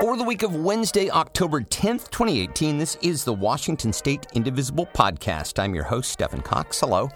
For the week of Wednesday, October 10th, 2018, this is the Washington State Indivisible podcast. I'm your host, Stephen Cox. Hello.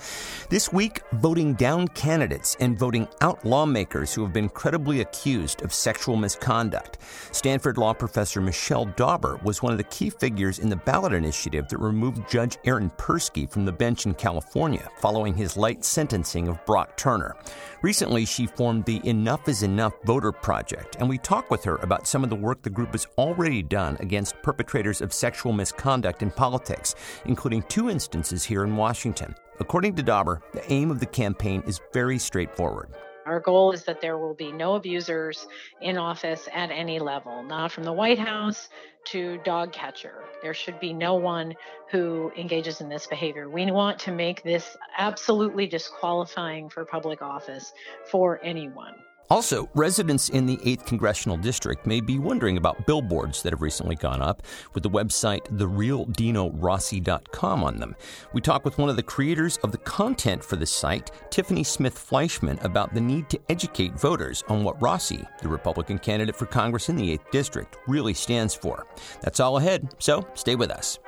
This week, voting down candidates and voting out lawmakers who have been credibly accused of sexual misconduct. Stanford law professor Michele Dauber was one of the key figures in the ballot initiative that removed Judge Aaron Persky from the bench in California following his light sentencing of Brock Turner. Recently, she formed the Enough is Enough Voter Project, and we talked with her about some of the work the group has already done against perpetrators of sexual misconduct in politics, including two instances here in Washington. According to Dauber, the aim of the campaign is very straightforward. Our goal is that there will be no abusers in office at any level, not from the White House to dog catcher. There should be no one who engages in this behavior. We want to make this absolutely disqualifying for public office for anyone. Also, residents in the 8th Congressional District may be wondering about billboards that have recently gone up with the website therealdinorossi.com on them. We talk with one of the creators of the content for the site, Tiffany Smith Fleischman, about the need to educate voters on what Rossi, the Republican candidate for Congress in the 8th District, really stands for. That's all ahead, so stay with us.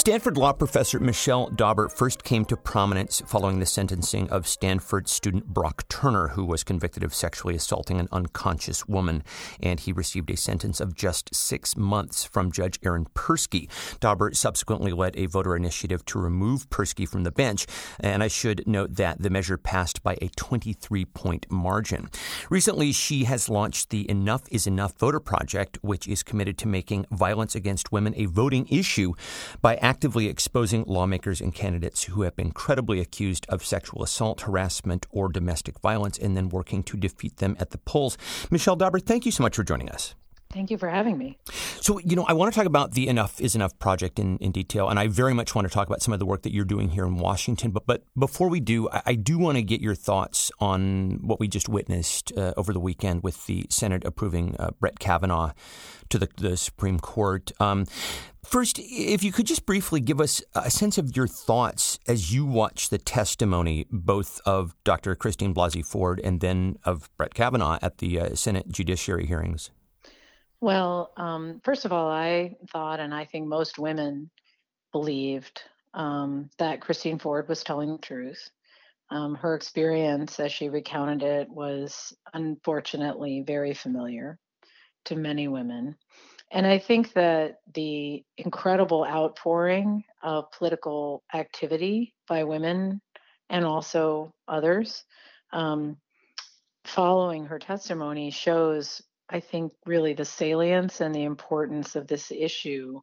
Stanford law professor Michele Dauber first came to prominence following the sentencing of Stanford student Brock Turner, who was convicted of sexually assaulting an unconscious woman, and he received a sentence of just six months from Judge Aaron Persky. Dauber subsequently led a voter initiative to remove Persky from the bench, and I should note that the measure passed by a 23 point margin. Recently, she has launched the Enough is Enough voter project, which is committed to making violence against women a voting issue by actively exposing lawmakers and candidates who have been credibly accused of sexual assault, harassment, or domestic violence, and then working to defeat them at the polls. Michele Dauber, thank you so much for joining us. Thank you for having me. So, you know, I want to talk about the Enough is Enough project in, in detail, and I very much want to talk about some of the work that you're doing here in Washington. But, but before we do, I, I do want to get your thoughts on what we just witnessed uh, over the weekend with the Senate approving uh, Brett Kavanaugh to the, the Supreme Court. Um, First, if you could just briefly give us a sense of your thoughts as you watch the testimony both of Dr. Christine Blasey Ford and then of Brett Kavanaugh at the uh, Senate Judiciary hearings. Well, um, first of all, I thought, and I think most women believed, um, that Christine Ford was telling the truth. Um, her experience, as she recounted it, was unfortunately very familiar to many women. And I think that the incredible outpouring of political activity by women and also others um, following her testimony shows, I think, really the salience and the importance of this issue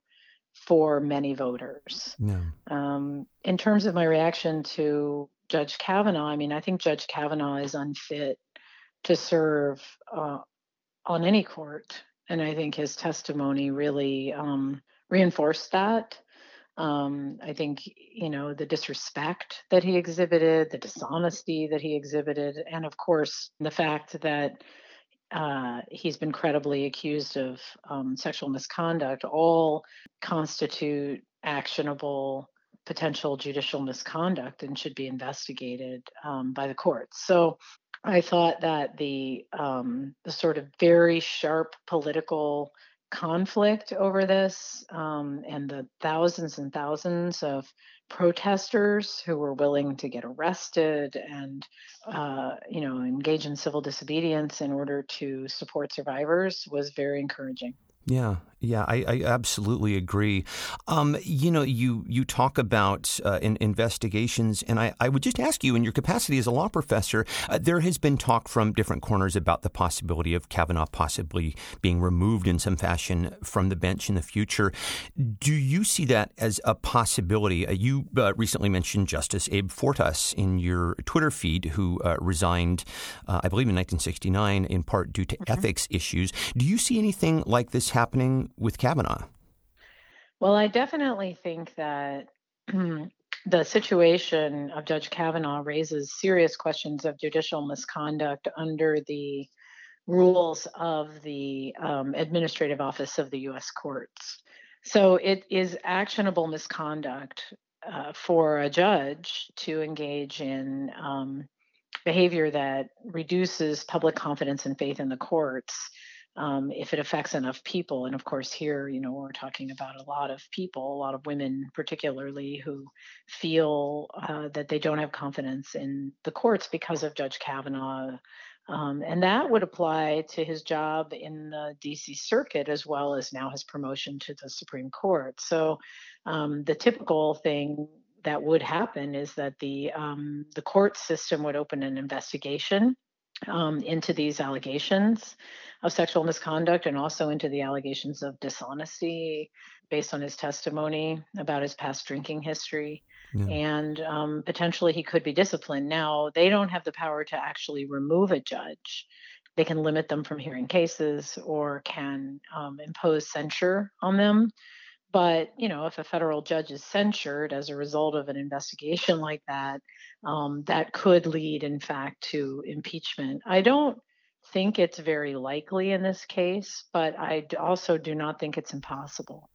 for many voters. Yeah. Um, in terms of my reaction to Judge Kavanaugh, I mean, I think Judge Kavanaugh is unfit to serve uh, on any court and I think his testimony really um, reinforced that. Um, I think, you know, the disrespect that he exhibited, the dishonesty that he exhibited, and of course, the fact that uh, he's been credibly accused of um, sexual misconduct all constitute actionable potential judicial misconduct and should be investigated um, by the courts. So I thought that the um, the sort of very sharp political conflict over this um, and the thousands and thousands of protesters who were willing to get arrested and uh, you know engage in civil disobedience in order to support survivors was very encouraging. Yeah, yeah, I, I absolutely agree. Um, you know, you you talk about uh, in, investigations, and I, I would just ask you, in your capacity as a law professor, uh, there has been talk from different corners about the possibility of Kavanaugh possibly being removed in some fashion from the bench in the future. Do you see that as a possibility? Uh, you uh, recently mentioned Justice Abe Fortas in your Twitter feed, who uh, resigned, uh, I believe, in 1969, in part due to mm-hmm. ethics issues. Do you see anything like this? Happening with Kavanaugh? Well, I definitely think that the situation of Judge Kavanaugh raises serious questions of judicial misconduct under the rules of the um, administrative office of the U.S. courts. So it is actionable misconduct uh, for a judge to engage in um, behavior that reduces public confidence and faith in the courts um, if it affects enough people. And of course, here, you know, we're talking about a lot of people, a lot of women, particularly, who feel uh, that they don't have confidence in the courts because of Judge Kavanaugh. Um, and that would apply to his job in the DC Circuit as well as now his promotion to the Supreme Court. So um, the typical thing that would happen is that the um, the court system would open an investigation um, into these allegations of sexual misconduct and also into the allegations of dishonesty based on his testimony about his past drinking history. Yeah. And um, potentially he could be disciplined. Now, they don't have the power to actually remove a judge. They can limit them from hearing cases or can um, impose censure on them. But you know, if a federal judge is censured as a result of an investigation like that, um, that could lead, in fact, to impeachment. I don't think it's very likely in this case, but I also do not think it's impossible.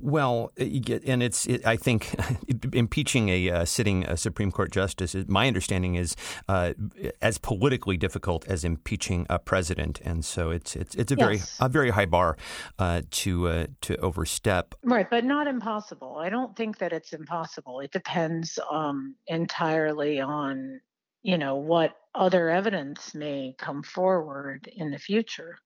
Well, uh, and it's it, I think impeaching a uh, sitting uh, Supreme Court justice, my understanding is uh, as politically difficult as impeaching a president, and so it's it's it's a yes. very a very high bar uh, to uh, to overstep. Right, but not impossible. I don't think that it's impossible. It depends um, entirely on you know what other evidence may come forward in the future.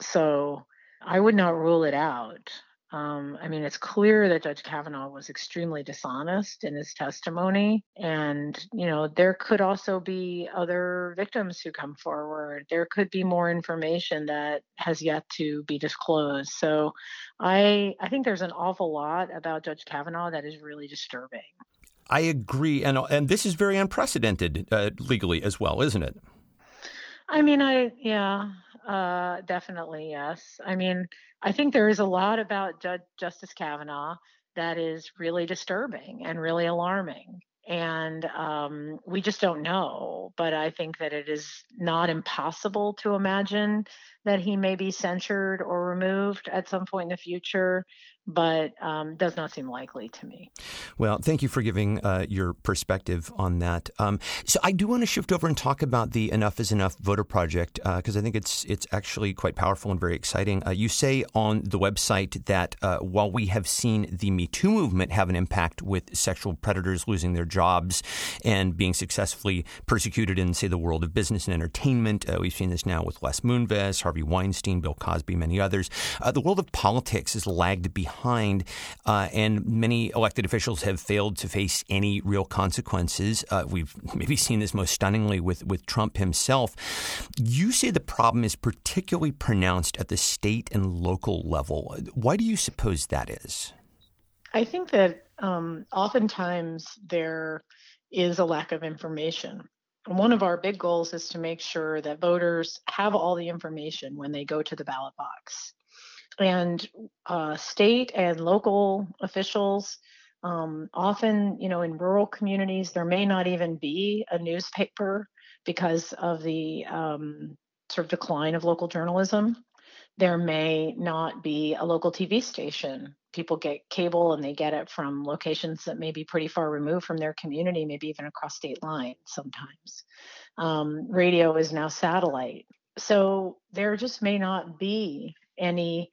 So I would not rule it out. Um, I mean, it's clear that Judge Kavanaugh was extremely dishonest in his testimony. And, you know, there could also be other victims who come forward. There could be more information that has yet to be disclosed. So I, I think there's an awful lot about Judge Kavanaugh that is really disturbing. I agree. And, and this is very unprecedented uh, legally as well, isn't it? I mean, I, yeah, uh, definitely, yes. I mean, I think there is a lot about Justice Kavanaugh that is really disturbing and really alarming. And um, we just don't know. But I think that it is not impossible to imagine that he may be censured or removed at some point in the future but um, does not seem likely to me. Well, thank you for giving uh, your perspective on that. Um, so I do want to shift over and talk about the Enough is Enough voter project because uh, I think it's it's actually quite powerful and very exciting. Uh, you say on the website that uh, while we have seen the Me Too movement have an impact with sexual predators losing their jobs and being successfully persecuted in, say, the world of business and entertainment, uh, we've seen this now with Les Moonves, Harvey Weinstein, Bill Cosby, many others. Uh, the world of politics has lagged behind behind, uh, and many elected officials have failed to face any real consequences. Uh, we've maybe seen this most stunningly with, with Trump himself. You say the problem is particularly pronounced at the state and local level. Why do you suppose that is? I think that um, oftentimes there is a lack of information. One of our big goals is to make sure that voters have all the information when they go to the ballot box and uh, state and local officials um, often you know in rural communities there may not even be a newspaper because of the um, sort of decline of local journalism. There may not be a local tv station. People get cable and they get it from locations that may be pretty far removed from their community maybe even across state lines sometimes. Um, radio is now satellite. So there just may not be any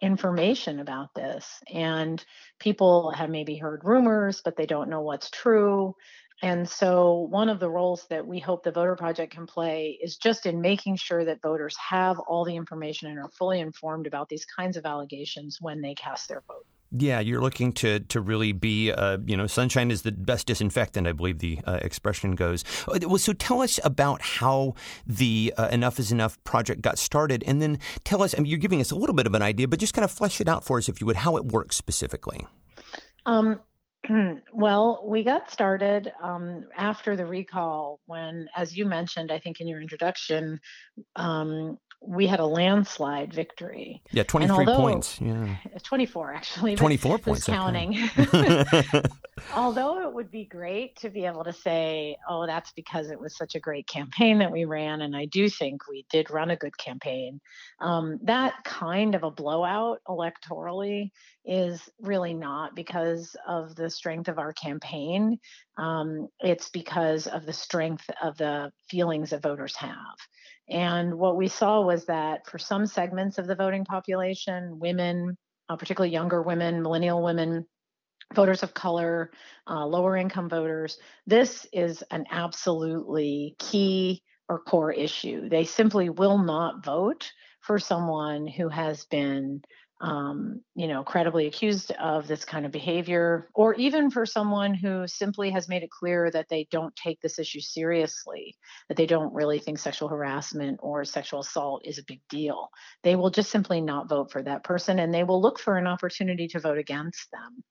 information about this and people have maybe heard rumors but they don't know what's true. And so one of the roles that we hope the voter project can play is just in making sure that voters have all the information and are fully informed about these kinds of allegations when they cast their vote yeah, you're looking to to really be, uh, you know, sunshine is the best disinfectant, I believe the uh, expression goes. Uh, well, so tell us about how the uh, Enough is Enough project got started, and then tell us. I mean, you're giving us a little bit of an idea, but just kind of flesh it out for us, if you would, how it works specifically. Um, well, we got started um, after the recall when, as you mentioned, I think in your introduction, um, we had a landslide victory. Yeah, 23 although, points. Yeah. 24 actually. 24 points. Counting. although it would be great to be able to say, oh, that's because it was such a great campaign that we ran. And I do think we did run a good campaign. Um, that kind of a blowout electorally is really not because of the strength of our campaign. Um, it's because of the strength of the feelings that voters have. And what we saw was that for some segments of the voting population, women, uh, particularly younger women, millennial women, voters of color, uh, lower income voters, this is an absolutely key or core issue. They simply will not vote for someone who has been um, you know, credibly accused of this kind of behavior, or even for someone who simply has made it clear that they don't take this issue seriously, that they don't really think sexual harassment or sexual assault is a big deal. They will just simply not vote for that person and they will look for an opportunity to vote against them.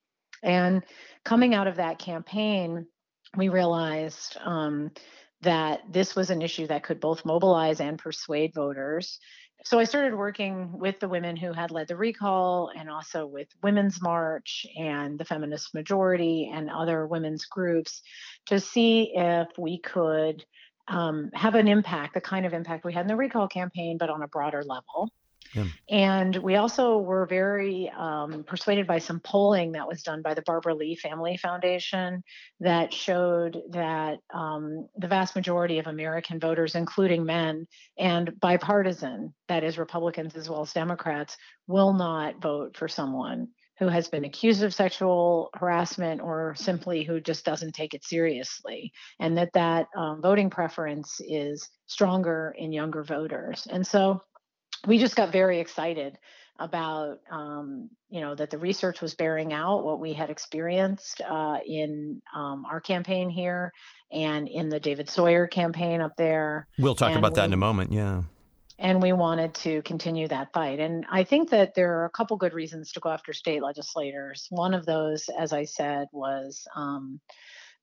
And coming out of that campaign, we realized um, that this was an issue that could both mobilize and persuade voters so I started working with the women who had led the recall and also with Women's March and the Feminist Majority and other women's groups to see if we could um, have an impact, the kind of impact we had in the recall campaign, but on a broader level. And we also were very um, persuaded by some polling that was done by the Barbara Lee Family Foundation that showed that um, the vast majority of American voters, including men and bipartisan, that is, Republicans as well as Democrats, will not vote for someone who has been accused of sexual harassment or simply who just doesn't take it seriously. And that that um, voting preference is stronger in younger voters. And so we just got very excited about um, you know that the research was bearing out what we had experienced uh, in um, our campaign here and in the David Sawyer campaign up there. We'll talk and about we, that in a moment. Yeah. And we wanted to continue that fight. And I think that there are a couple good reasons to go after state legislators. One of those, as I said, was um,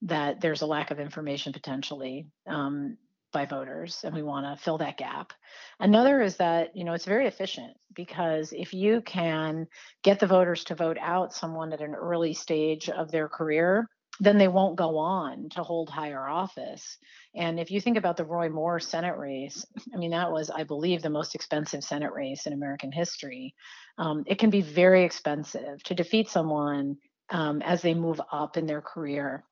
that there's a lack of information potentially. Um, by voters and we want to fill that gap. Another is that, you know, it's very efficient because if you can get the voters to vote out someone at an early stage of their career, then they won't go on to hold higher office. And if you think about the Roy Moore Senate race, I mean, that was, I believe, the most expensive Senate race in American history. Um, it can be very expensive to defeat someone um, as they move up in their career.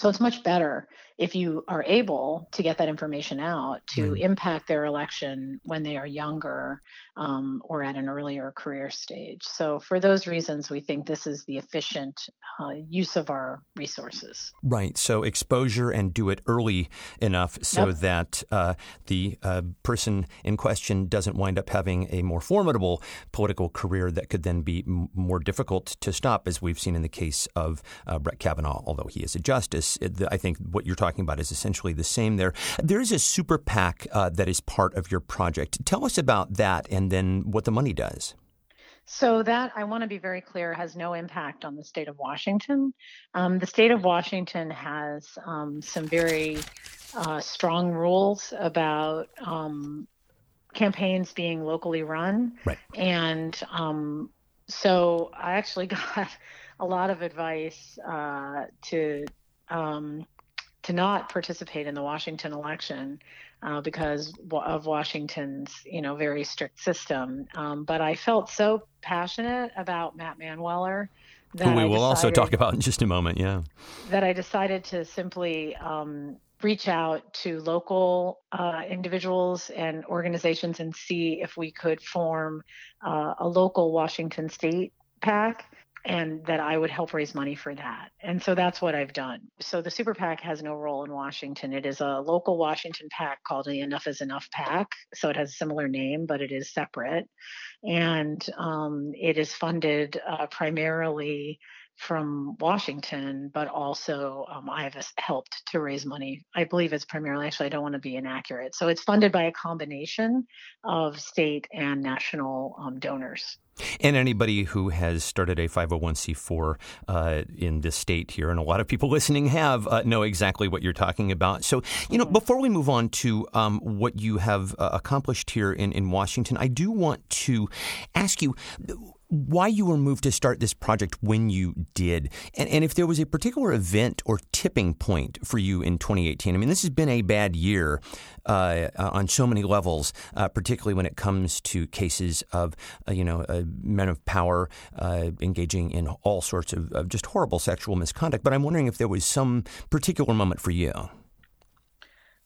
So it's much better if you are able to get that information out to right. impact their election when they are younger um, or at an earlier career stage. So for those reasons, we think this is the efficient uh, use of our resources. Right. So exposure and do it early enough so yep. that uh, the uh, person in question doesn't wind up having a more formidable political career that could then be m- more difficult to stop, as we've seen in the case of uh, Brett Kavanaugh, although he is a justice. I think what you're talking about is essentially the same there. There is a super PAC uh, that is part of your project. Tell us about that and then what the money does. So, that I want to be very clear has no impact on the state of Washington. Um, the state of Washington has um, some very uh, strong rules about um, campaigns being locally run. Right. And um, so I actually got a lot of advice uh, to um, to not participate in the Washington election uh, because of Washington's, you know, very strict system. Um, but I felt so passionate about Matt Manweller that who we will decided, also talk about in just a moment. Yeah, that I decided to simply um, reach out to local uh, individuals and organizations and see if we could form uh, a local Washington State PAC and that I would help raise money for that. And so that's what I've done. So the Super PAC has no role in Washington. It is a local Washington PAC called the Enough is Enough PAC. So it has a similar name, but it is separate. And um, it is funded uh, primarily from Washington, but also um, I have helped to raise money. I believe it's primarily, actually, I don't want to be inaccurate. So it's funded by a combination of state and national um, donors. And anybody who has started a 501c4 uh, in this state here, and a lot of people listening have, uh, know exactly what you're talking about. So, you know, mm-hmm. before we move on to um, what you have uh, accomplished here in, in Washington, I do want to ask you why you were moved to start this project when you did, and, and if there was a particular event or tipping point for you in 2018. I mean, this has been a bad year uh, on so many levels, uh, particularly when it comes to cases of, uh, you know, uh, men of power uh, engaging in all sorts of, of just horrible sexual misconduct. But I'm wondering if there was some particular moment for you.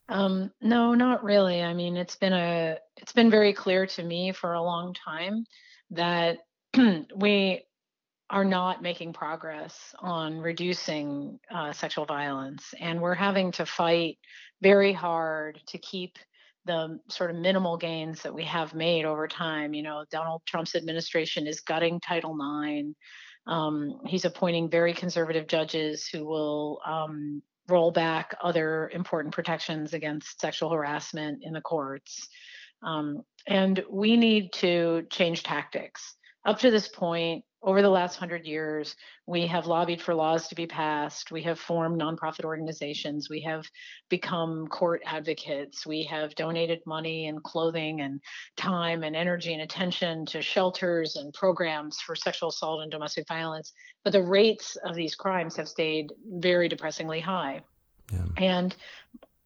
Um, no, not really. I mean, it's been a it's been very clear to me for a long time that we are not making progress on reducing uh, sexual violence, and we're having to fight very hard to keep the sort of minimal gains that we have made over time. You know, Donald Trump's administration is gutting Title IX. Um, he's appointing very conservative judges who will um, roll back other important protections against sexual harassment in the courts. Um, and we need to change tactics up to this point, over the last hundred years, we have lobbied for laws to be passed. We have formed nonprofit organizations. We have become court advocates. We have donated money and clothing and time and energy and attention to shelters and programs for sexual assault and domestic violence. But the rates of these crimes have stayed very depressingly high. Yeah. And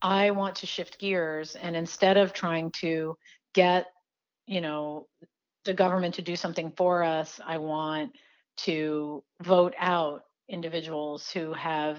I want to shift gears and instead of trying to get you know the government to do something for us. I want to vote out individuals who have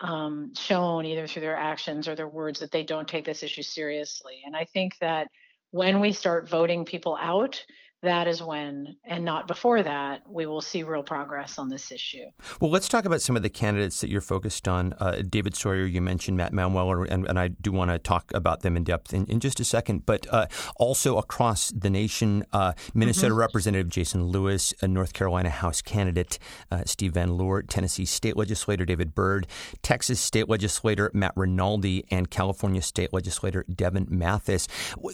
um, shown either through their actions or their words that they don't take this issue seriously. And I think that when we start voting people out, that is when, and not before that, we will see real progress on this issue. Well, let's talk about some of the candidates that you're focused on. Uh, David Sawyer, you mentioned Matt Manweller, and, and I do want to talk about them in depth in, in just a second. But uh, also across the nation, uh, Minnesota mm-hmm. Representative Jason Lewis, North Carolina House candidate uh, Steve Von Loor, Tennessee State Legislator David Byrd, Texas State Legislator Matt Rinaldi, and California State Legislator Devin Mathis.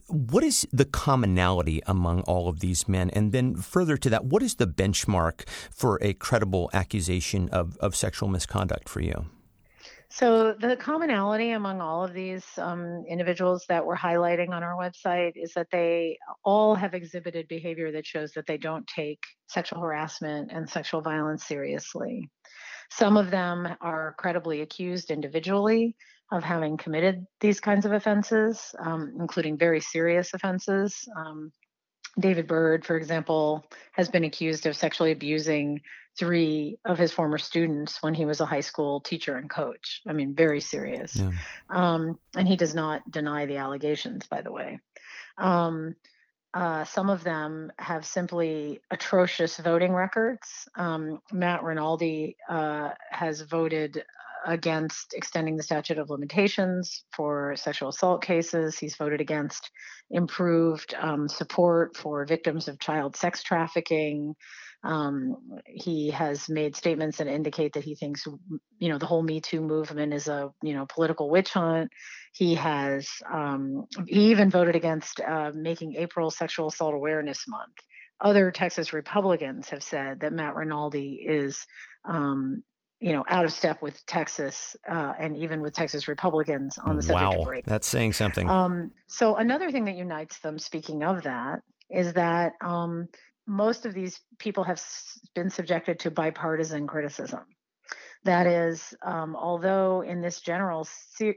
What is the commonality among all of these? These men? And then further to that, what is the benchmark for a credible accusation of, of sexual misconduct for you? So, the commonality among all of these um, individuals that we're highlighting on our website is that they all have exhibited behavior that shows that they don't take sexual harassment and sexual violence seriously. Some of them are credibly accused individually of having committed these kinds of offenses, um, including very serious offenses. Um, David Byrd, for example, has been accused of sexually abusing three of his former students when he was a high school teacher and coach. I mean, very serious. Yeah. Um, and he does not deny the allegations, by the way. Um, uh, some of them have simply atrocious voting records. Um, Matt Rinaldi uh, has voted against extending the statute of limitations for sexual assault cases. He's voted against improved um, support for victims of child sex trafficking. Um, he has made statements that indicate that he thinks, you know, the whole Me Too movement is a, you know, political witch hunt. He has, um, he even voted against uh, making April Sexual Assault Awareness Month. Other Texas Republicans have said that Matt Rinaldi is um, you know, out of step with Texas uh, and even with Texas Republicans on the subject wow. of rape. That's saying something. Um, so another thing that unites them, speaking of that, is that um, most of these people have been subjected to bipartisan criticism. That is, um, although in this general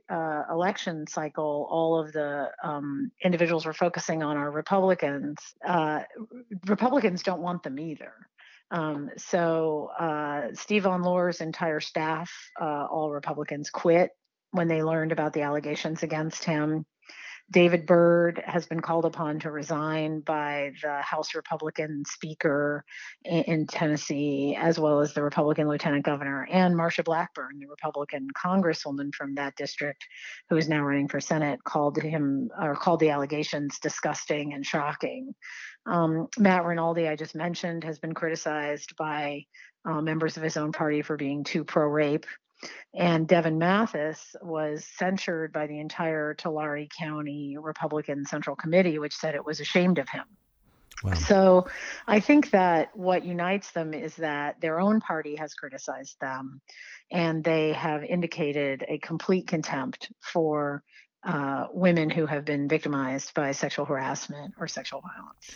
uh, election cycle, all of the um, individuals we're focusing on are Republicans, uh, Republicans don't want them either. Um, so uh, Steve Von Loor's entire staff, uh, all Republicans, quit when they learned about the allegations against him. David Byrd has been called upon to resign by the House Republican Speaker in, in Tennessee, as well as the Republican Lieutenant Governor, and Marsha Blackburn, the Republican Congresswoman from that district, who is now running for Senate, called him or called the allegations disgusting and shocking. Um, Matt Rinaldi, I just mentioned, has been criticized by uh, members of his own party for being too pro rape. And Devin Mathis was censured by the entire Tulare County Republican Central Committee, which said it was ashamed of him. Wow. So I think that what unites them is that their own party has criticized them and they have indicated a complete contempt for uh, women who have been victimized by sexual harassment or sexual violence.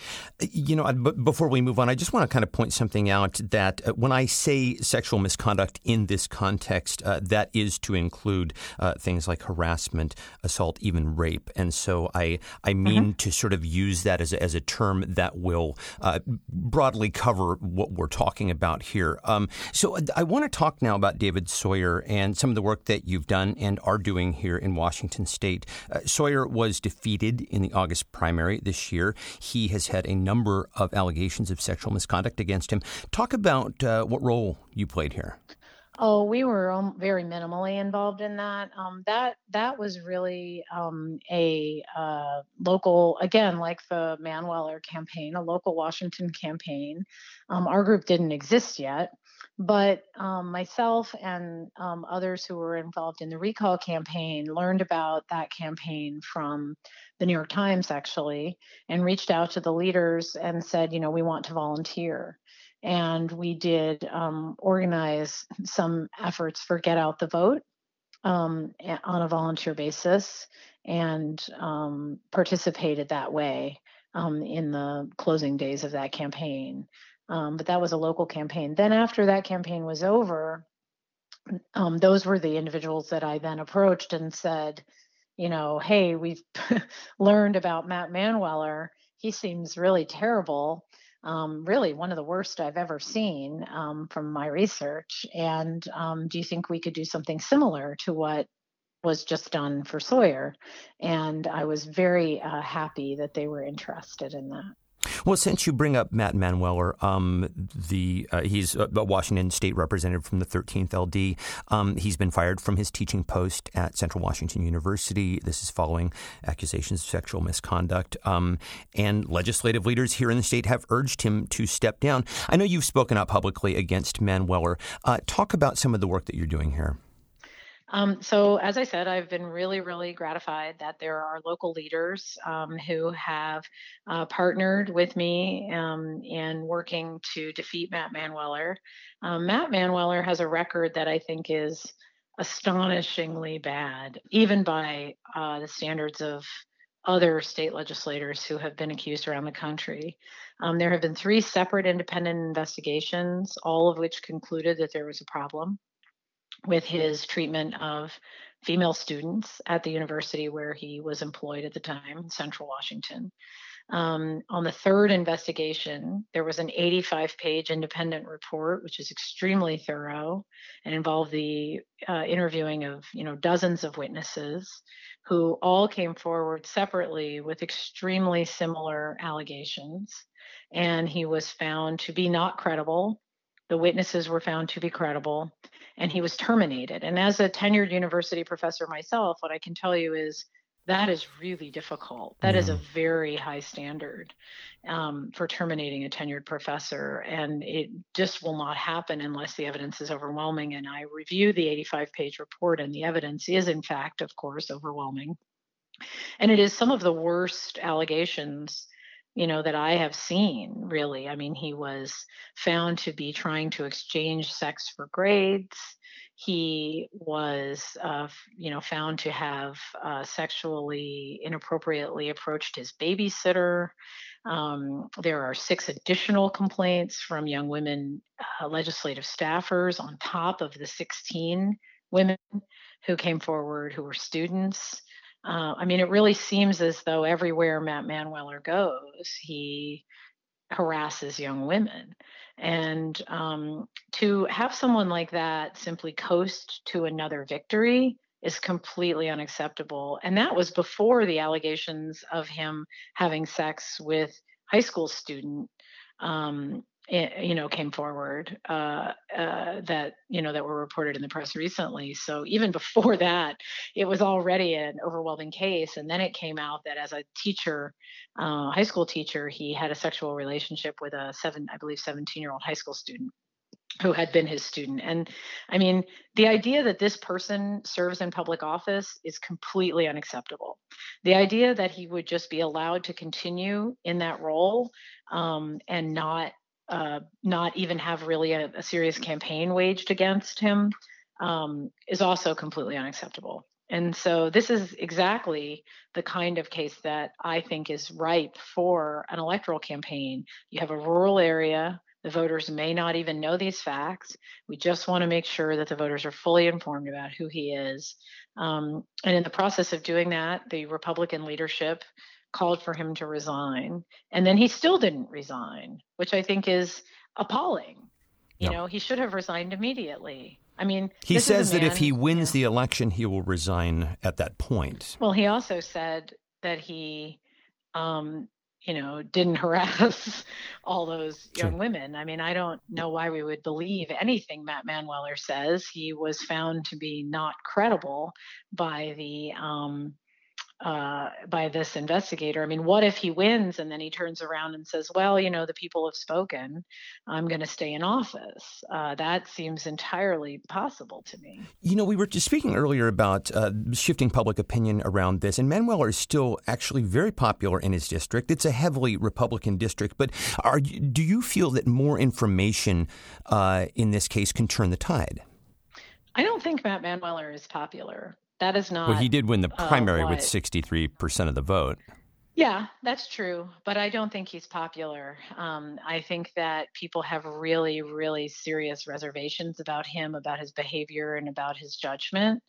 You know, before we move on, I just want to kind of point something out that uh, when I say sexual misconduct in this context, uh, that is to include uh, things like harassment, assault, even rape. And so I, I mean mm-hmm. to sort of use that as a, as a term that will uh, broadly cover what we're talking about here. Um, so I want to talk now about David Sawyer and some of the work that you've done and are doing here in Washington State. Uh, Sawyer was defeated in the August primary this year. He has had a number of allegations of sexual misconduct against him. Talk about uh, what role you played here. Oh, we were um, very minimally involved in that. Um, that that was really um, a uh, local, again, like the Manweller campaign, a local Washington campaign. Um, our group didn't exist yet, but um, myself and um, others who were involved in the recall campaign learned about that campaign from the New York Times, actually, and reached out to the leaders and said, you know, we want to volunteer. And we did um, organize some efforts for Get Out the Vote um, on a volunteer basis and um, participated that way um, in the closing days of that campaign. Um, but that was a local campaign. Then after that campaign was over, um, those were the individuals that I then approached and said, you know, hey, we've learned about Matt Manweller. He seems really terrible. Um, really one of the worst I've ever seen um, from my research. And um, do you think we could do something similar to what was just done for Sawyer? And I was very uh, happy that they were interested in that. Well, since you bring up Matt Manweller, um, the uh, he's a Washington State representative from the 13th LD. Um, he's been fired from his teaching post at Central Washington University. This is following accusations of sexual misconduct. Um, and legislative leaders here in the state have urged him to step down. I know you've spoken out publicly against Manweller. Uh, talk about some of the work that you're doing here. Um, so, as I said, I've been really, really gratified that there are local leaders um, who have uh, partnered with me um, in working to defeat Matt Manweller. Um, Matt Manweller has a record that I think is astonishingly bad, even by uh, the standards of other state legislators who have been accused around the country. Um, there have been three separate independent investigations, all of which concluded that there was a problem with his treatment of female students at the university where he was employed at the time, Central Washington. Um, on the third investigation, there was an 85 page independent report, which is extremely thorough and involved the uh, interviewing of you know dozens of witnesses who all came forward separately with extremely similar allegations. And he was found to be not credible. The witnesses were found to be credible and he was terminated. And as a tenured university professor myself, what I can tell you is that is really difficult. That is a very high standard um, for terminating a tenured professor. And it just will not happen unless the evidence is overwhelming. And I review the 85 page report, and the evidence is, in fact, of course, overwhelming. And it is some of the worst allegations you know that i have seen really. I mean he was found to be trying to exchange sex for grades. He was uh, you know found to have uh, sexually inappropriately approached his babysitter. Um, there are six additional complaints from young women uh, legislative staffers on top of the 16 women who came forward who were students uh, I mean, it really seems as though everywhere Matt Manweller goes, he harasses young women. And um, to have someone like that simply coast to another victory is completely unacceptable. And that was before the allegations of him having sex with high school student um, you know came forward uh, uh, that you know that were reported in the press recently. So even before that it was already an overwhelming case. And then it came out that as a teacher uh, high school teacher he had a sexual relationship with a seven i believe 17 year old high school student who had been his student. And i mean the idea that this person serves in public office is completely unacceptable. The idea that he would just be allowed to continue in that role um, and not uh, not even have really a, a, serious campaign waged against him um, is also completely unacceptable. And so this is exactly the kind of case that I think is ripe for an electoral campaign. You have a rural area. The voters may not even know these facts. We just want to make sure that the voters are fully informed about who he is. Um, and in the process of doing that, the Republican leadership called for him to resign. And then he still didn't resign, which I think is appalling. You know, he should have resigned immediately. I mean, he says that if he wins the election, he will resign at that point. Well, he also said that he, um, you know, didn't harass all those young women. I mean, I don't know why we would believe anything Matt Manweller says. He was found to be not credible by the um, uh, by this investigator. I mean, what if he wins and then he turns around and says, "Well, you know, the people have spoken. I'm going to stay in office." Uh, that seems entirely possible to me. You know, we were just speaking earlier about uh, shifting public opinion around this, and Manweller is still actually very popular in his district. It's a heavily Republican district, but are do you feel that more information uh, in this case can turn the tide? I don't think Matt Manweller is popular. That is not. Well, he did win the uh, primary uh, with 63% of the vote. Yeah, that's true. But I don't think he's popular. Um, I think that people have really, really serious reservations about him, about his behavior, and about his judgment.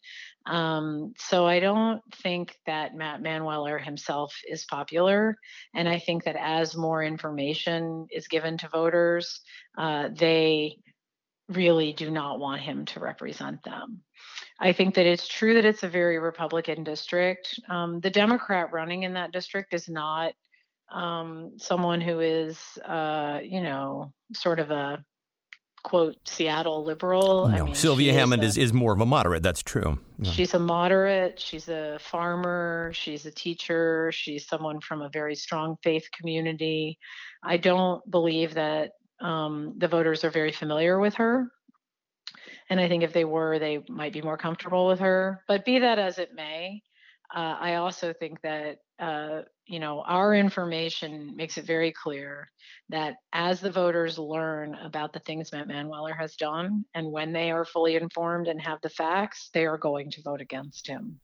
Um, so I don't think that Matt Manweller himself is popular. And I think that as more information is given to voters, uh, they really do not want him to represent them. I think that it's true that it's a very Republican district. Um, the Democrat running in that district is not um, someone who is, uh, you know, sort of a quote Seattle liberal. No, I mean, Sylvia Hammond is, a, is, more of a moderate. That's true. Yeah. She's a moderate. She's a farmer. She's a teacher. She's someone from a very strong faith community. I don't believe that um, the voters are very familiar with her. And I think if they were, they might be more comfortable with her. But be that as it may, uh, I also think that uh, you know our information makes it very clear that as the voters learn about the things Matt Manweller has done, and when they are fully informed and have the facts, they are going to vote against him.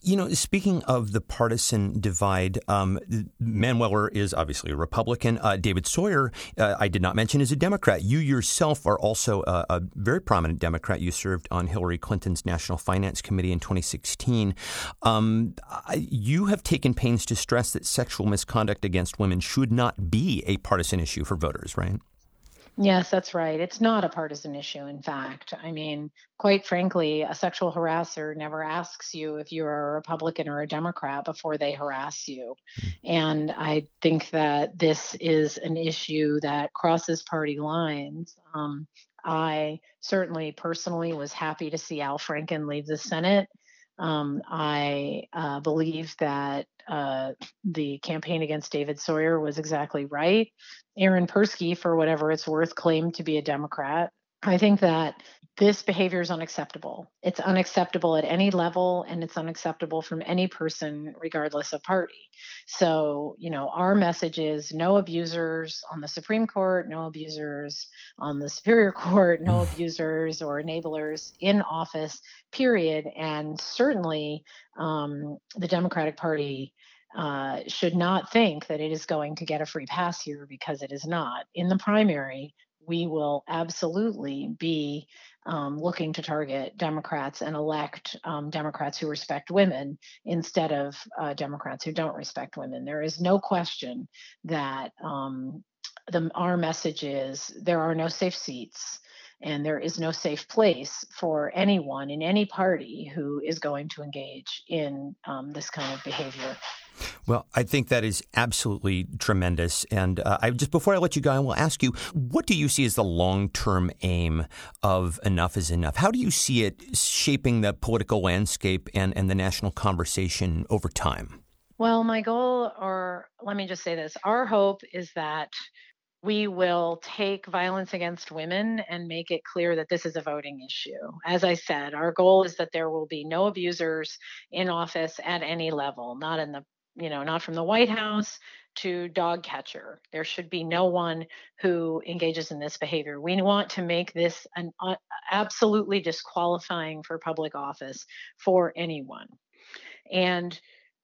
You know, speaking of the partisan divide, um, Manweller is obviously a Republican. Uh, David Sawyer, uh, I did not mention, is a Democrat. You yourself are also a, a, very prominent Democrat. You served on Hillary Clinton's National Finance Committee in 2016. Um, you have taken pains to stress that sexual misconduct against women should not be a partisan issue for voters, right? Yes, that's right. It's not a partisan issue, in fact. I mean, quite frankly, a sexual harasser never asks you if you're a Republican or a Democrat before they harass you. And I think that this is an issue that crosses party lines. Um, I certainly personally was happy to see Al Franken leave the Senate. Um, I uh, believe that uh, the campaign against David Sawyer was exactly right. Aaron Persky, for whatever it's worth, claimed to be a Democrat. I think that this behavior is unacceptable. It's unacceptable at any level and it's unacceptable from any person, regardless of party. So, you know, our message is no abusers on the Supreme Court, no abusers on the Superior Court, no abusers or enablers in office, period. And certainly um, the Democratic Party uh, should not think that it is going to get a free pass here because it is not. In the primary, we will absolutely be um, looking to target Democrats and elect um, Democrats who respect women instead of uh, Democrats who don't respect women. There is no question that um, the, our message is there are no safe seats. And there is no safe place for anyone in any party who is going to engage in um, this kind of behavior. Well, I think that is absolutely tremendous. And uh, I just before I let you go, I will ask you, what do you see as the long-term aim of Enough is Enough? How do you see it shaping the political landscape and, and the national conversation over time? Well, my goal, or let me just say this, our hope is that we will take violence against women and make it clear that this is a voting issue. As I said, our goal is that there will be no abusers in office at any level, not in the you know, not from the White House to dog catcher. There should be no one who engages in this behavior. We want to make this an uh, absolutely disqualifying for public office for anyone. And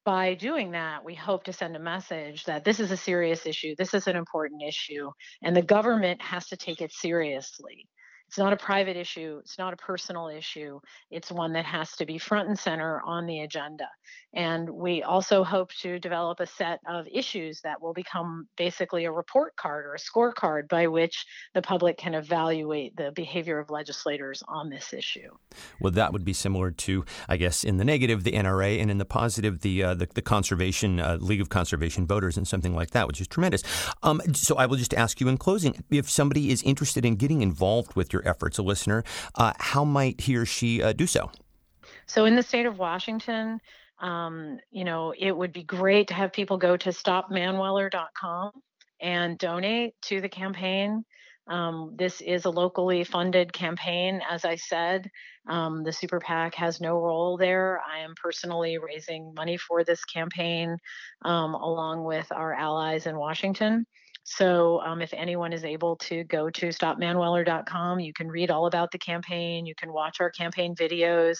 by doing that, we hope to send a message that this is a serious issue, this is an important issue, and the government has to take it seriously. It's not a private issue. It's not a personal issue. It's one that has to be front and center on the agenda. And we also hope to develop a set of issues that will become basically a report card or a scorecard by which the public can evaluate the behavior of legislators on this issue. Well, that would be similar to, I guess, in the negative, the NRA, and in the positive, the uh, the, the, Conservation uh, League of Conservation Voters, and something like that, which is tremendous. Um, so I will just ask you in closing if somebody is interested in getting involved with your efforts, a listener, uh, how might he or she uh, do so? So, in the state of Washington, um, you know, it would be great to have people go to stopmanweller.com and donate to the campaign. Um, this is a locally funded campaign, as I said. Um, the super PAC has no role there. I am personally raising money for this campaign um, along with our allies in Washington. So um, if anyone is able to go to stopmanweller.com, you can read all about the campaign. You can watch our campaign videos.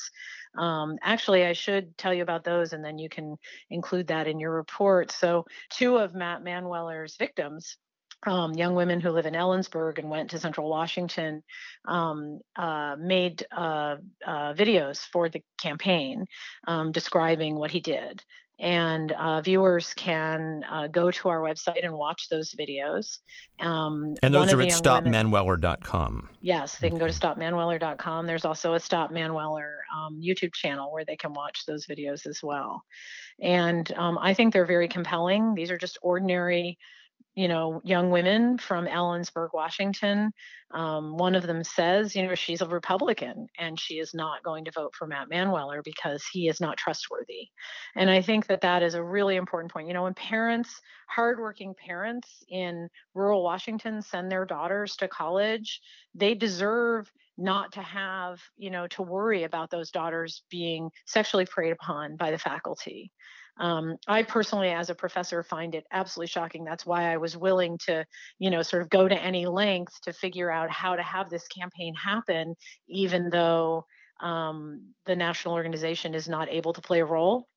Um, actually, I should tell you about those, and then you can include that in your report. So two of Matt Manweller's victims um, young women who live in Ellensburg and went to Central Washington um, uh, made uh, uh, videos for the campaign um, describing what he did and uh, viewers can uh, go to our website and watch those videos. Um, and those are at stopmanweller.com. Yes, they can go to stopmanweller.com. There's also a Stop Manweller um, YouTube channel where they can watch those videos as well. And um, I think they're very compelling. These are just ordinary you know, young women from Ellensburg, Washington. Um, one of them says, you know, she's a Republican and she is not going to vote for Matt Manweller because he is not trustworthy. And I think that that is a really important point. You know, when parents, hardworking parents in rural Washington send their daughters to college, they deserve not to have, you know, to worry about those daughters being sexually preyed upon by the faculty. Um, I personally, as a professor, find it absolutely shocking. That's why I was willing to, you know, sort of go to any length to figure out how to have this campaign happen, even though um, the national organization is not able to play a role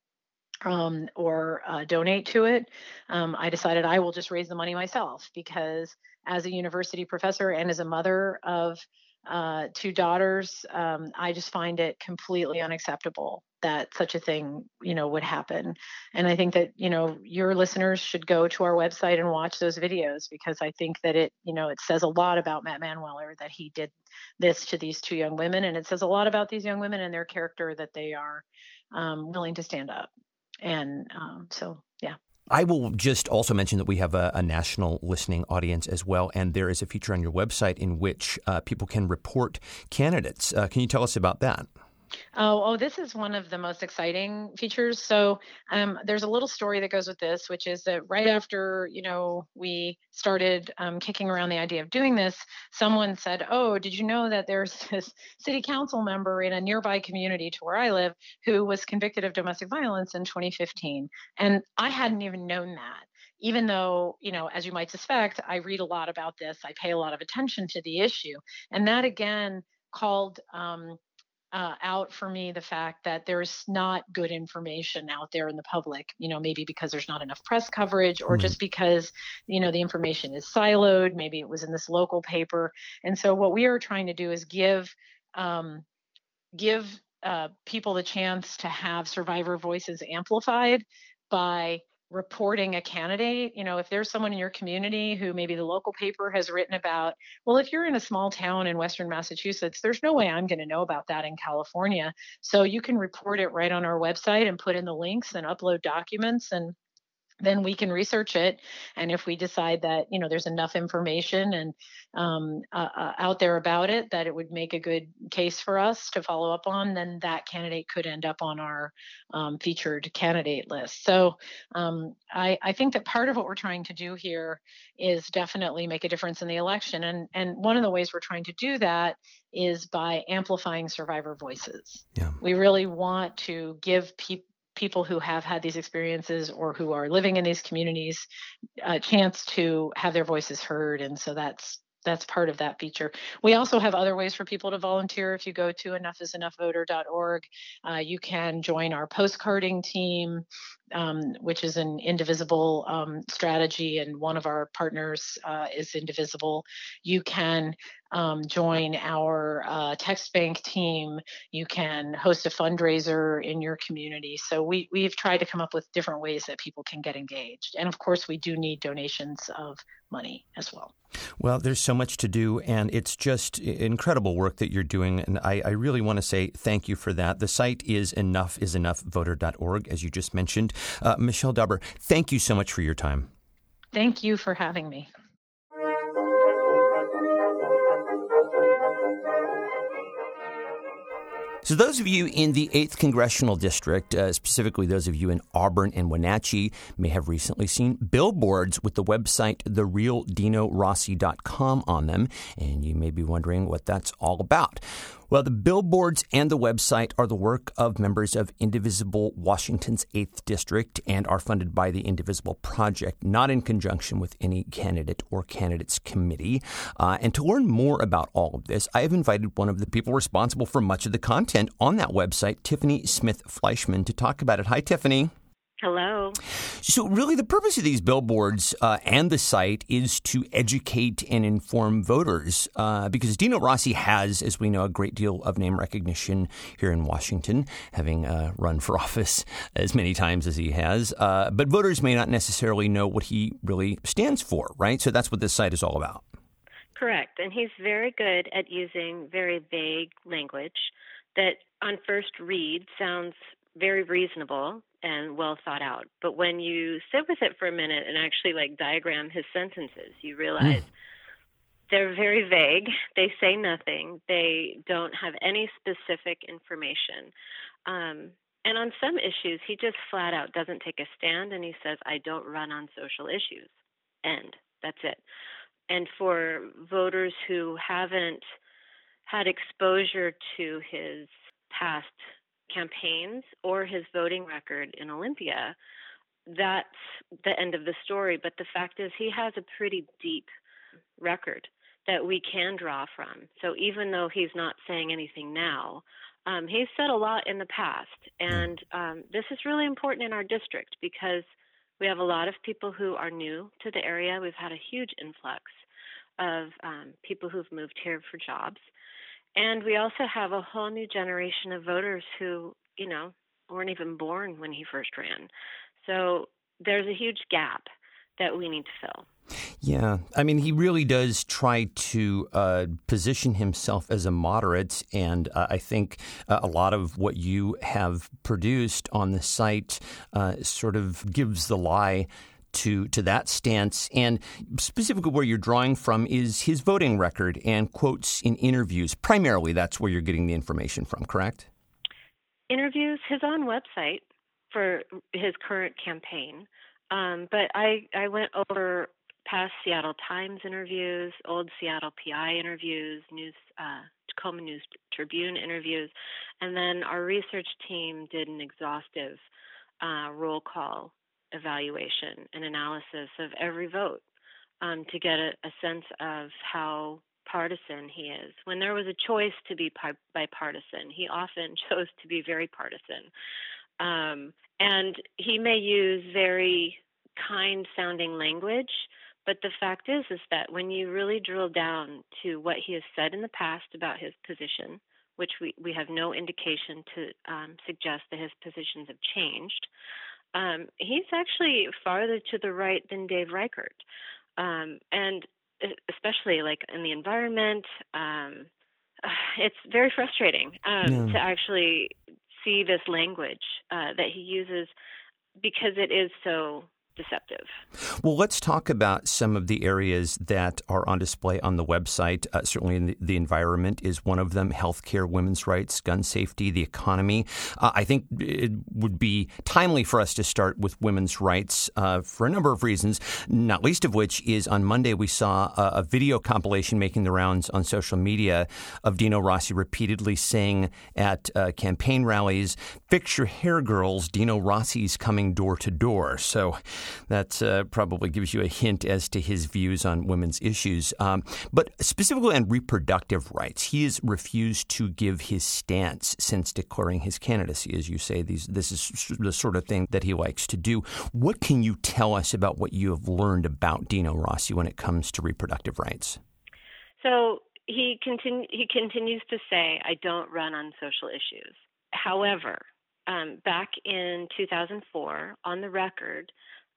um, or uh, donate to it. Um, I decided I will just raise the money myself because, as a university professor and as a mother of uh, two daughters, um, I just find it completely unacceptable that such a thing, you know, would happen. And I think that, you know, your listeners should go to our website and watch those videos because I think that it, you know, it says a lot about Matt Manweller that he did this to these two young women. And it says a lot about these young women and their character that they are um, willing to stand up. And um, so, yeah. I will just also mention that we have a, a, national listening audience as well, and there is a feature on your website in which uh, people can report candidates. Uh, can you tell us about that? Oh, oh, this is one of the most exciting features. So um, there's a little story that goes with this, which is that right after you know we started um, kicking around the idea of doing this, someone said, "Oh, did you know that there's this city council member in a nearby community to where I live who was convicted of domestic violence in 2015?" And I hadn't even known that even though, you know, as you might suspect, I read a lot about this, I pay a lot of attention to the issue. And that again called um, uh, out for me the fact that there's not good information out there in the public you know maybe because there's not enough press coverage or mm-hmm. just because you know the information is siloed maybe it was in this local paper and so what we are trying to do is give um, give uh, people the chance to have survivor voices amplified by reporting a candidate you know if there's someone in your community who maybe the local paper has written about well if you're in a small town in western massachusetts there's no way i'm going to know about that in california. So you can report it right on our website and put in the links and upload documents and then we can research it. And if we decide that you know there's enough information and um, uh, uh, out there about it that it would make a good case for us to follow up on then that candidate could end up on our um, featured candidate list. So um, I, I, think that part of what we're trying to do here is definitely make a difference in the election. And and one of the ways we're trying to do that is by amplifying survivor voices. Yeah. we really want to give people people who have had these experiences or who are living in these communities a chance to have their voices heard and so that's that's part of that feature. We also have other ways for people to volunteer. If you go to enoughisenoughvoter.org, uh, you can join our postcarding team, um, which is an indivisible um, strategy, and one of our partners uh, is Indivisible. You can um, join our uh, text bank team. You can host a fundraiser in your community. So we we've tried to come up with different ways that people can get engaged, and of course, we do need donations of money as well. Well, there's so much to do, and it's just incredible work that you're doing. And I, I really want to say thank you for that. The site is enoughisenoughvoter.org, as you just mentioned. Uh, Michele Dauber, thank you so much for your time. Thank you for having me. So, those of you in the 8th Congressional District, uh, specifically those of you in Auburn and Wenatchee, may have recently seen billboards with the website therealdinorossi.com on them, and you may be wondering what that's all about. Well, the billboards and the website are the work of members of Indivisible Washington's 8th District and are funded by the Indivisible Project, not in conjunction with any candidate or candidates committee. Uh, and to learn more about all of this, I have invited one of the people responsible for much of the content on that website, Tiffany Smith Fleischman, to talk about it. Hi, Tiffany. Hello. So, really, the purpose of these billboards uh, and the site is to educate and inform voters uh, because Dino Rossi has, as we know, a great deal of name recognition here in Washington, having uh, run for office as many times as he has. Uh, but voters may not necessarily know what he really stands for, right? So, that's what this site is all about. Correct. And he's very good at using very vague language that on first read sounds very reasonable and well thought out. But when you sit with it for a minute and actually like diagram his sentences, you realize mm. they're very vague. They say nothing. They don't have any specific information. Um, and on some issues, he just flat out doesn't take a stand and he says, I don't run on social issues. End. That's it. And for voters who haven't had exposure to his past campaigns or his voting record in Olympia, that's the end of the story. But the fact is, he has a pretty deep record that we can draw from. So even though he's not saying anything now, um, he's said a lot in the past. And um, this is really important in our district because we have a lot of people who are new to the area. We've had a huge influx of um, people who've moved here for jobs. And we also have a whole new generation of voters who, you know, weren't even born when he first ran. So there's a huge gap that we need to fill. Yeah, I mean, he really does try to uh, position himself as a moderate, and uh, I think uh, a lot of what you have produced on the site uh, sort of gives the lie to to that stance. And specifically where you're drawing from is his voting record and quotes in interviews. Primarily that's where you're getting the information from correct? Interviews his own website for his current campaign. Um, but I, I went over past Seattle Times interviews, old Seattle PI interviews, news uh, Tacoma News Tribune interviews, and then our research team did an exhaustive uh, roll call evaluation and analysis of every vote um, to get a, a, sense of how partisan he is. When there was a choice to be bipartisan, he often chose to be very partisan. Um, and he may use very kind sounding language, but the fact is is that when you really drill down to what he has said in the past about his position, which we, we have no indication to um, suggest that his positions have changed, um, he's actually farther to the right than Dave Reichert. Um, and especially like in the environment, um, it's very frustrating um, yeah. to actually see this language uh, that he uses because it is so deceptive. Well, let's talk about some of the areas that are on display on the website. Uh, certainly, the, the, environment is one of them healthcare, women's rights, gun safety, the economy. Uh, I think it would be timely for us to start with women's rights uh, for a number of reasons, not least of which is on Monday we saw a, a video compilation making the rounds on social media of Dino Rossi repeatedly saying at uh, campaign rallies, Fix your hair, girls. Dino Rossi's coming door to door. So, that uh, probably gives you a hint as to his views on women's issues. Um, but specifically on reproductive rights, he has refused to give his stance since declaring his candidacy. As you say, these, this is the sort of thing that he likes to do. What can you tell us about what you have learned about Dino Rossi when it comes to reproductive rights? So he continu- he continues to say, "I don't run on social issues." However, um, back in 2004, on the record,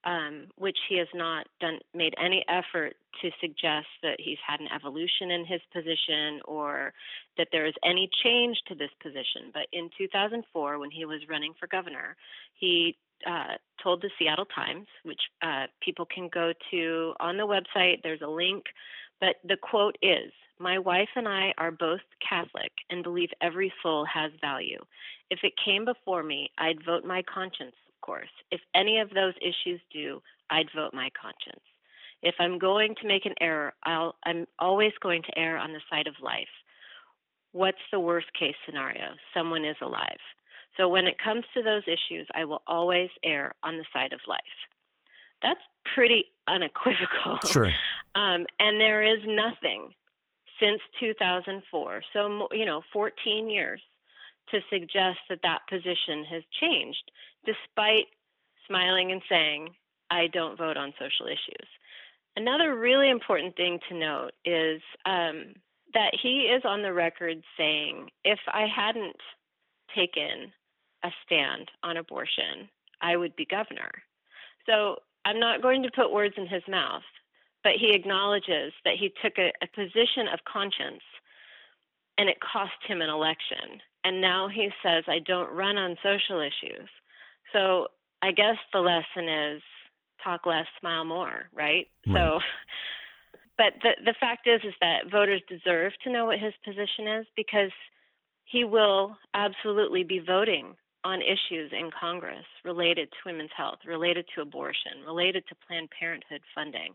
um, which he has not done made any effort to suggest that he's had an evolution in his position or that there is any change to this position. But in 2004, when he was running for governor, he uh, told the Seattle Times, which uh, people can go to on the website. There's a link, but the quote is. My wife and I are both Catholic and believe every soul has value. If it came before me, I'd vote my conscience course. If any of those issues do, I'd vote my conscience. If I'm going to make an error, I'll, I'm always going to err on the side of life. What's the worst case scenario? Someone is alive. So when it comes to those issues, I will always err on the side of life. That's pretty unequivocal. Sure. Um, and there is nothing since 2004, so you know, 14 years, to suggest that that position has changed despite smiling and saying, I don't vote on social issues. Another really important thing to note is um, that he is on the record saying, if I hadn't taken a stand on abortion, I would be governor. So I'm not going to put words in his mouth, but he acknowledges that he took a, a position of conscience and it cost him an election. And now he says, I don't run on social issues. So I guess the lesson is talk less, smile more, right? right. So but the the fact is is that voters deserve to know what his position is because he will absolutely be voting on issues in Congress related to women's health, related to abortion, related to Planned Parenthood funding,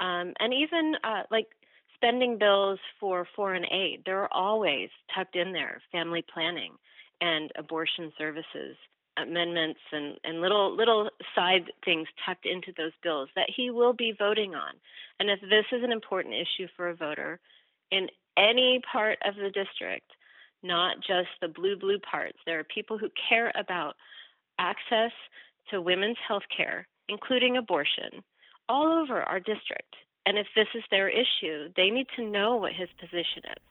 um, and even uh, like spending bills for foreign aid. there are always tucked in there, family planning and abortion services amendments and, and little little side things tucked into those bills that he will be voting on. And if this is an important issue for a voter in any part of the district, not just the blue blue parts, there are people who care about access to women's health care, including abortion, all over our district. And if this is their issue, they need to know what his position is.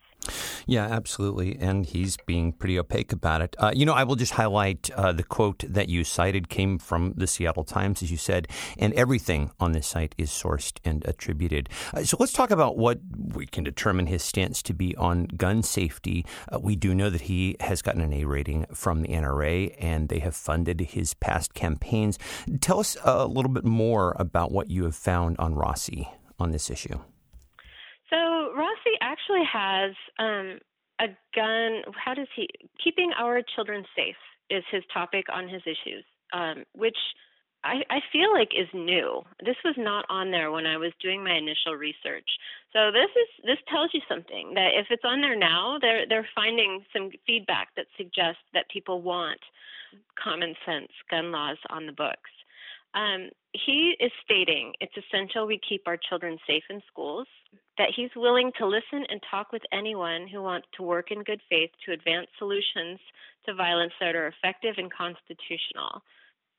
Yeah, absolutely. And he's being pretty opaque about it. Uh, you know, I will just highlight uh, the quote that you cited came from the Seattle Times, as you said, and everything on this site is sourced and attributed. Uh, so let's talk about what we can determine his stance to be on gun safety. Uh, we do know that he has gotten an A rating from the NRA, and they have funded his past campaigns. Tell us a little bit more about what you have found on Rossi on this issue. So Rossi actually has um, a gun. How does he keeping our children safe is his topic on his issues, um, which I, I feel like is new. This was not on there when I was doing my initial research. So this is this tells you something that if it's on there now, they're they're finding some feedback that suggests that people want common sense gun laws on the books. Um, he is stating it's essential we keep our children safe in schools, that he's willing to listen and talk with anyone who wants to work in good faith to advance solutions to violence that are effective and constitutional.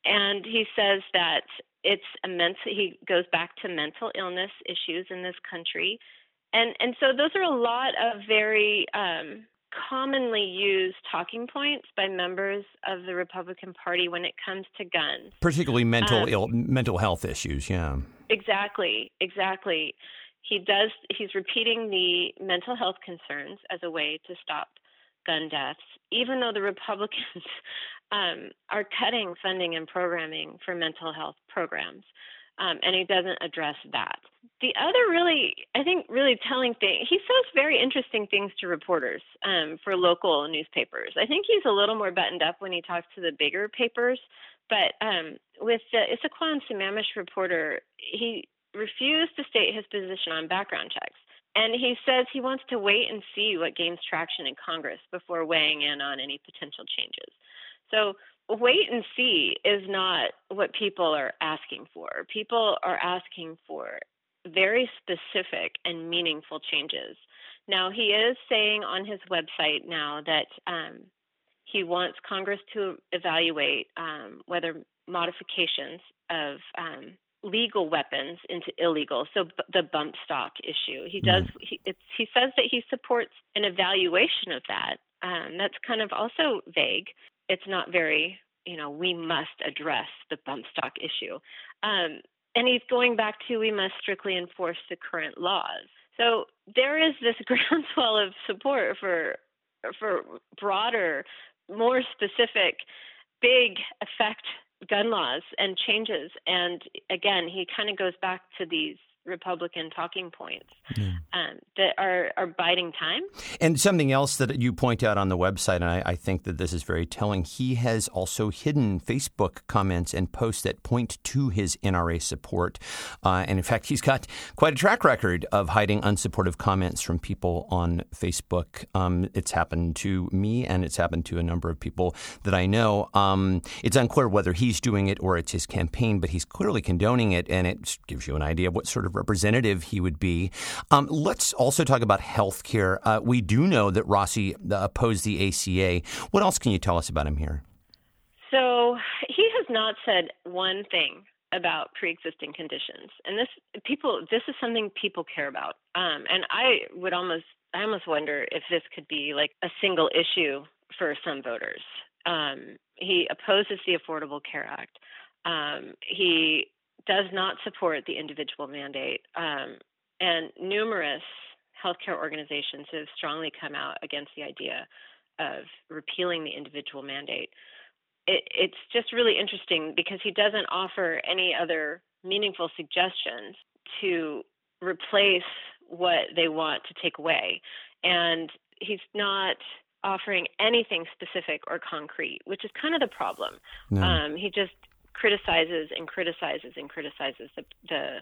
And he says that it's immense, he goes back to mental illness issues in this country. And, and so those are a lot of very um, commonly used talking points by members of the Republican Party when it comes to guns, particularly mental um, Ill, mental health issues. Yeah, exactly, exactly. He does. He's repeating the mental health concerns as a way to stop gun deaths, even though the Republicans um, are cutting funding and programming for mental health programs um, and he doesn't address that. The other really, I think, really telling thing, he says very interesting things to reporters um, for local newspapers. I think he's a little more buttoned up when he talks to the bigger papers, but um, with the Issaquah and Sammamish reporter, he refused to state his position on background checks. And he says he wants to wait and see what gains traction in Congress before weighing in on any potential changes. So wait and see is not what people are asking for. People are asking for very specific and meaningful changes. Now, he is saying on his website now that um, he wants Congress to evaluate um, whether modifications of um, legal weapons into illegal. So b- the bump stock issue. He does. Mm. He, he says that he supports an evaluation of that. Um, that's kind of also vague it's not very, you know, we must address the bump stock issue. Um, and he's going back to we must strictly enforce the current laws. So there is this groundswell of support for for broader, more specific, big effect gun laws and changes. And again, he kind of goes back to these Republican talking points yeah. um, that are, are biding time. And something else that you point out on the website, and I, I, think that this is very telling, he has also hidden Facebook comments and posts that point to his NRA support. Uh, and in fact, he's got quite a track record of hiding unsupportive comments from people on Facebook. Um, it's happened to me, and it's happened to a number of people that I know. Um, it's unclear whether he's doing it or it's his campaign, but he's clearly condoning it, and it gives you an idea of what sort of representative he would be. Um, let's also talk about health care. Uh, we do know that Rossi uh, opposed the ACA. What else can you tell us about him here? So he has not said one thing about pre-existing conditions, and this people this is something people care about. Um, and I would almost I almost wonder if this could be like a single issue for some voters. Um, he opposes the Affordable Care Act. Um, he does not support the individual mandate. Um, and numerous healthcare organizations have strongly come out against the idea of repealing the individual mandate. It, it's just really interesting because he doesn't offer any other meaningful suggestions to replace what they want to take away. And he's not offering anything specific or concrete, which is kind of the problem. No. Um, he just criticizes and criticizes and criticizes the, the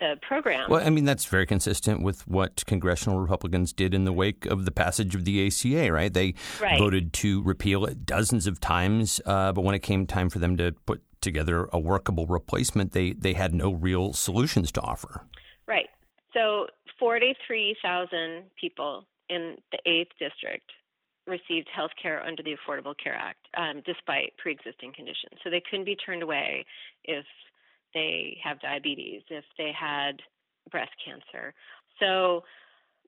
the program. Well, I mean, that's very consistent with what congressional Republicans did in the wake of the passage of the ACA, right? They right. voted to repeal it dozens of times, uh, but when it came time for them to put together a workable replacement, they, they had no real solutions to offer. Right. So 43,000 people in the 8th district received health care under the Affordable Care Act um, despite pre existing conditions. So they couldn't be turned away if they have diabetes, if they had breast cancer. So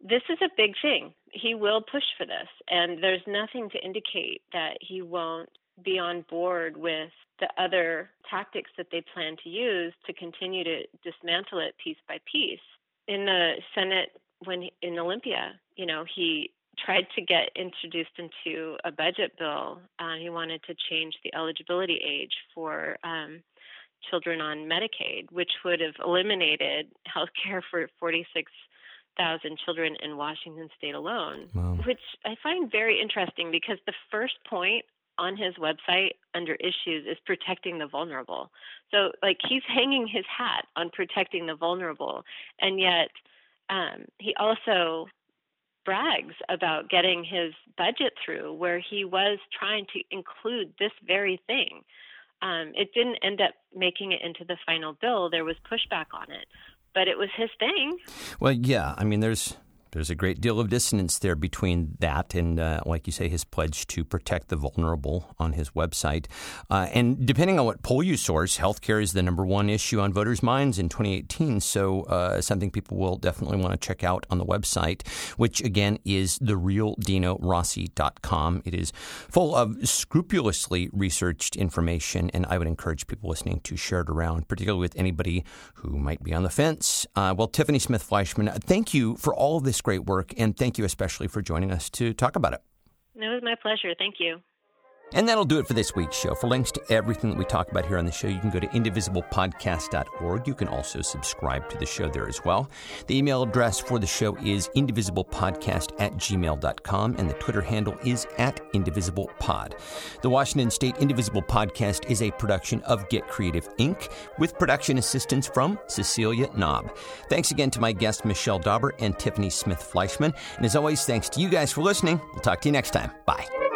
this is a big thing. He will push for this, and there's nothing to indicate that he won't be on board with the other tactics that they plan to use to continue to dismantle it piece by piece. In the Senate, when in Olympia, you know, he tried to get introduced into a budget bill. Uh, he wanted to change the eligibility age for um, children on Medicaid, which would have eliminated health care for 46,000 children in Washington state alone, wow. which I find very interesting because the first point on his website under issues is protecting the vulnerable. So, like, he's hanging his hat on protecting the vulnerable, and yet um, he also brags about getting his budget through where he was trying to include this very thing. Um, it didn't end up making it into the final bill. There was pushback on it, but it was his thing. Well, yeah. I mean, there's there's a great deal of dissonance there between that and, uh, like you say, his pledge to protect the vulnerable on his website. Uh, and depending on what poll you source, healthcare is the number one issue on voters' minds in 2018. So, uh, something people will definitely want to check out on the website, which again is therealdinorossi.com. It is full of scrupulously researched information, and I would encourage people listening to share it around, particularly with anybody who might be on the fence. Uh, well, Tiffany Smith Fleischman, thank you for all of this great work, and thank you especially for joining us to talk about it. It was my pleasure. Thank you. And that'll do it for this week's show. For links to everything that we talk about here on the show, you can go to indivisiblepodcast.org. You can also subscribe to the show there as well. The email address for the show is indivisiblepodcast at gmail.com, and the Twitter handle is at indivisiblepod. The Washington State Indivisible Podcast is a production of Get Creative Inc., with production assistance from Cecilia Knob. Thanks again to my guests, Michele Dauber and Tiffany Smith Fleischman. And as always, thanks to you guys for listening. We'll talk to you next time. Bye.